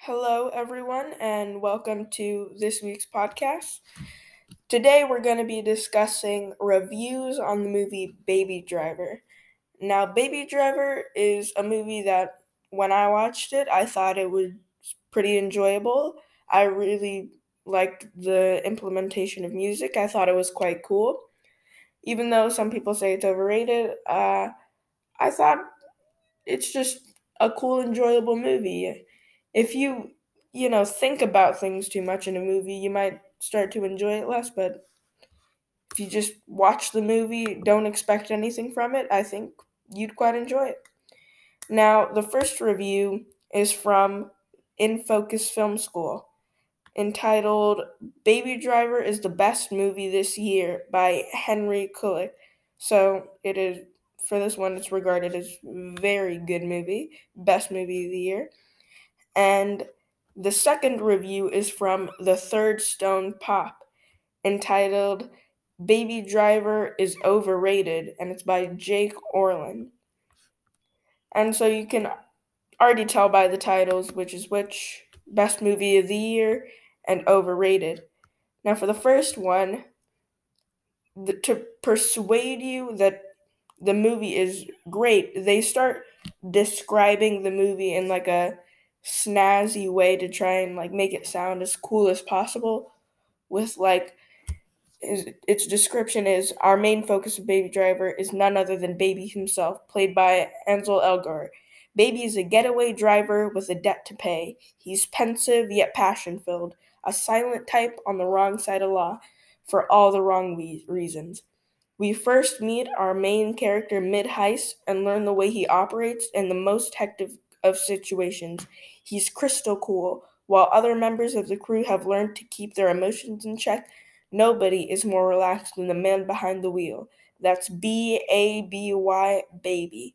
Hello, everyone, and welcome to this week's podcast. Today, we're going to be discussing reviews on the movie Baby Driver. Now, Baby Driver is a movie that when I watched it, I thought it was pretty enjoyable. I really liked the implementation of music, I thought it was quite cool. Even though some people say it's overrated, uh, I thought it's just a cool, enjoyable movie if you you know think about things too much in a movie you might start to enjoy it less but if you just watch the movie don't expect anything from it i think you'd quite enjoy it. Now the first review is from in focus film school entitled baby driver is the best movie this year by henry kulik so it is for this one it's regarded as very good movie best movie of the year and the second review is from The Third Stone Pop, entitled Baby Driver is Overrated, and it's by Jake Orland. And so you can already tell by the titles which is which best movie of the year and overrated. Now, for the first one, the, to persuade you that the movie is great, they start describing the movie in like a snazzy way to try and like make it sound as cool as possible with like its description is our main focus of baby driver is none other than baby himself played by ansel elgort. Baby is a getaway driver with a debt to pay. He's pensive yet passion filled a silent type on the wrong side of law for all the wrong reasons. We first meet our main character mid heist and learn the way he operates in the most hectic of situations. He's crystal cool. While other members of the crew have learned to keep their emotions in check, nobody is more relaxed than the man behind the wheel. That's B A B Y baby.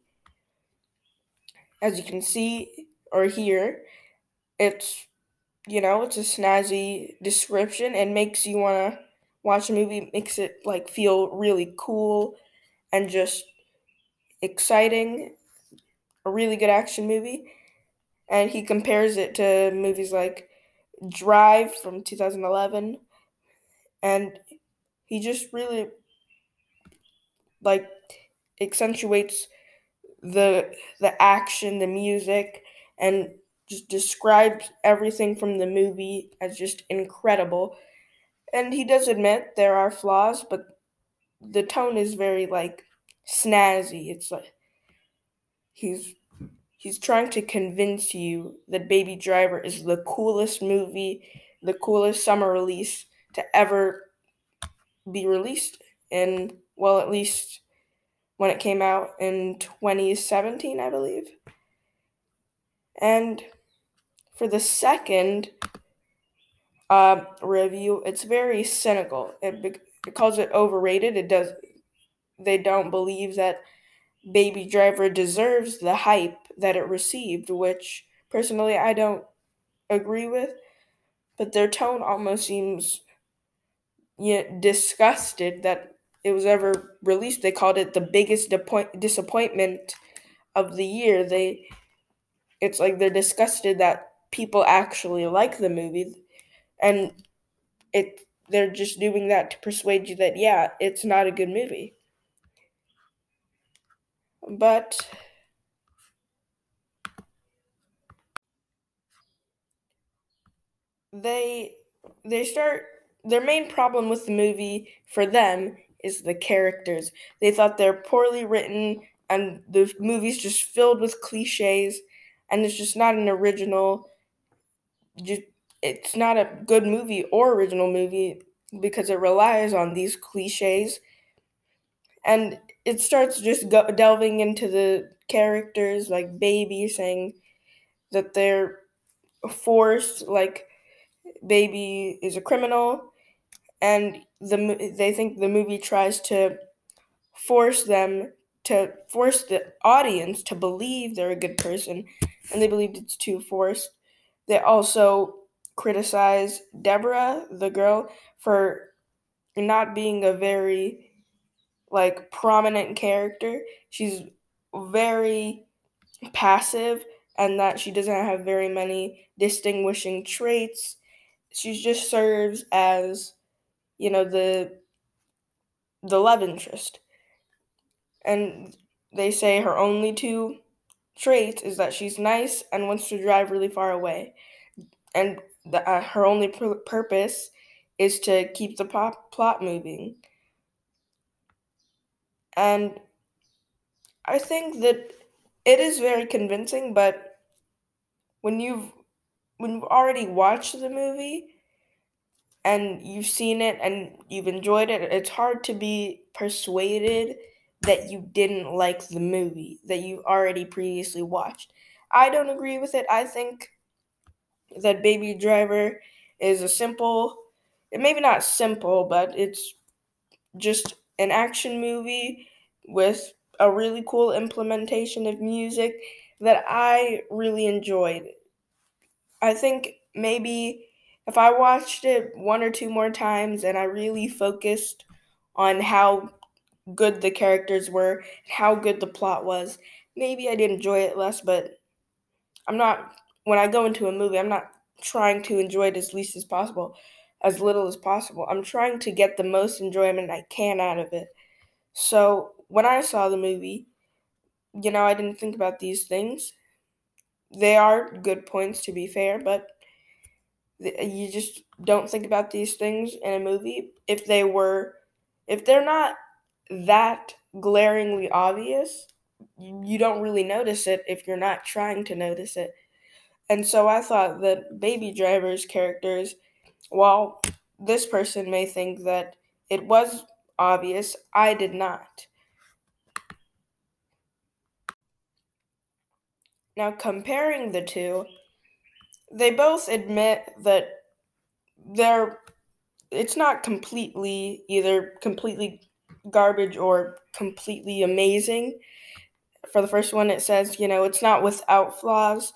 As you can see or hear, it's you know, it's a snazzy description and makes you want to watch a movie, makes it like feel really cool and just exciting a really good action movie, and he compares it to movies like Drive from 2011, and he just really like accentuates the the action, the music, and just describes everything from the movie as just incredible. And he does admit there are flaws, but the tone is very like snazzy. It's like he's he's trying to convince you that Baby Driver is the coolest movie, the coolest summer release to ever be released in well at least when it came out in 2017, I believe. And for the second uh, review, it's very cynical. It, it calls it overrated. It does. They don't believe that Baby Driver deserves the hype that it received, which personally I don't agree with. But their tone almost seems disgusted that it was ever released. They called it the biggest disappointment of the year. They, it's like they're disgusted that people actually like the movie, and it they're just doing that to persuade you that yeah, it's not a good movie but they they start their main problem with the movie for them is the characters. They thought they're poorly written and the movie's just filled with cliches and it's just not an original just it's not a good movie or original movie because it relies on these cliches and it starts just go- delving into the characters like baby saying that they're forced like baby is a criminal and the they think the movie tries to force them to force the audience to believe they're a good person and they believed it's too forced they also criticize deborah the girl for not being a very like prominent character she's very passive and that she doesn't have very many distinguishing traits. She just serves as, you know, the the love interest. And they say her only two traits is that she's nice and wants to drive really far away. And the, uh, her only pr- purpose is to keep the pop- plot moving. And I think that it is very convincing, but when you've when you've already watched the movie and you've seen it and you've enjoyed it, it's hard to be persuaded that you didn't like the movie that you already previously watched. I don't agree with it. I think that Baby Driver is a simple, maybe not simple, but it's just an action movie with a really cool implementation of music that I really enjoyed. I think maybe if I watched it one or two more times and I really focused on how good the characters were, how good the plot was, maybe I'd enjoy it less, but I'm not when I go into a movie, I'm not trying to enjoy it as least as possible, as little as possible. I'm trying to get the most enjoyment I can out of it. So when I saw the movie, you know, I didn't think about these things. They are good points, to be fair, but you just don't think about these things in a movie if they were, if they're not that glaringly obvious. You don't really notice it if you're not trying to notice it. And so I thought that Baby Driver's characters, while this person may think that it was obvious, I did not. Now, comparing the two, they both admit that they're it's not completely either completely garbage or completely amazing. For the first one, it says, you know, it's not without flaws.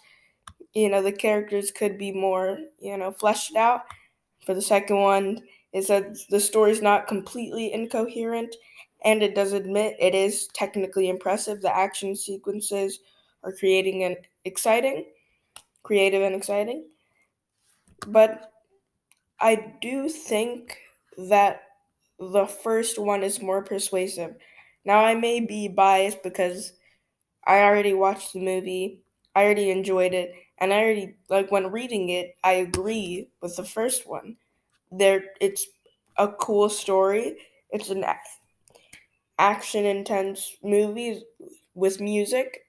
You know, the characters could be more, you know, fleshed out. For the second one, it says the story's not completely incoherent, and it does admit it is technically impressive. The action sequences are creating and exciting, creative and exciting. But I do think that the first one is more persuasive. Now I may be biased because I already watched the movie, I already enjoyed it, and I already like when reading it, I agree with the first one. There it's a cool story. It's an action intense movie with music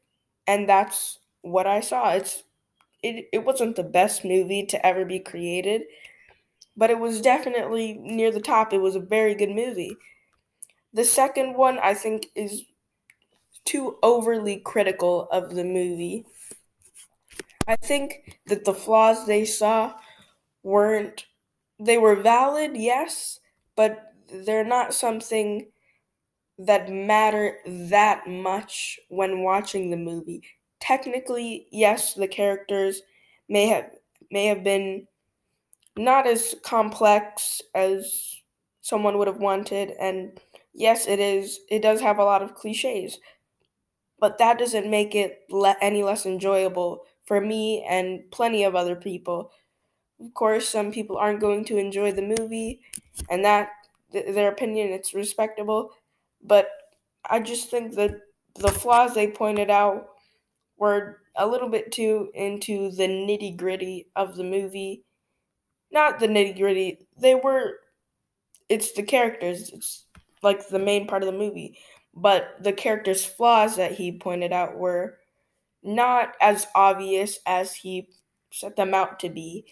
and that's what I saw. It's it, it wasn't the best movie to ever be created, but it was definitely near the top. It was a very good movie. The second one I think is too overly critical of the movie. I think that the flaws they saw weren't they were valid, yes, but they're not something that matter that much when watching the movie. Technically, yes, the characters may have may have been not as complex as someone would have wanted and yes, it is it does have a lot of clichés. But that doesn't make it le- any less enjoyable for me and plenty of other people. Of course, some people aren't going to enjoy the movie and that th- their opinion it's respectable but I just think that the flaws they pointed out were a little bit too into the nitty gritty of the movie. Not the nitty gritty. They were. It's the characters. It's like the main part of the movie. But the characters' flaws that he pointed out were not as obvious as he set them out to be.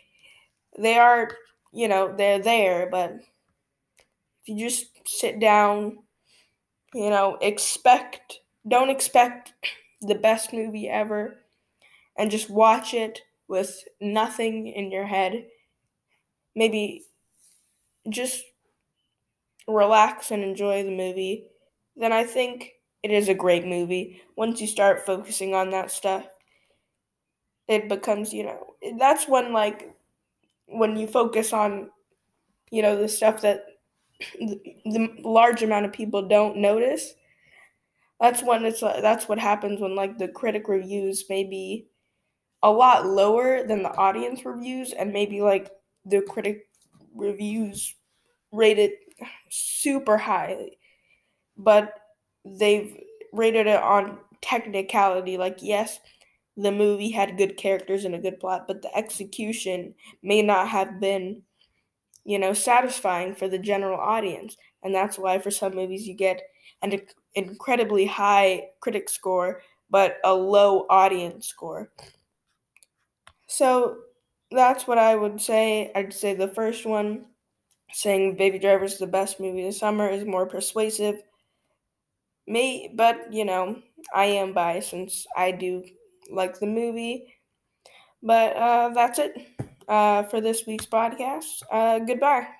They are, you know, they're there, but if you just sit down you know, expect, don't expect the best movie ever and just watch it with nothing in your head. Maybe just relax and enjoy the movie. Then I think it is a great movie. Once you start focusing on that stuff, it becomes, you know, that's when, like, when you focus on, you know, the stuff that the large amount of people don't notice that's when it's uh, that's what happens when like the critic reviews maybe a lot lower than the audience reviews, and maybe like the critic reviews rated super high, but they've rated it on technicality. Like, yes, the movie had good characters and a good plot, but the execution may not have been, you know, satisfying for the general audience. And that's why for some movies you get an incredibly high critic score, but a low audience score. So that's what I would say. I'd say the first one, saying Baby Driver is the best movie this summer, is more persuasive. Me, but you know, I am biased since I do like the movie. But uh, that's it uh, for this week's podcast. Uh, goodbye.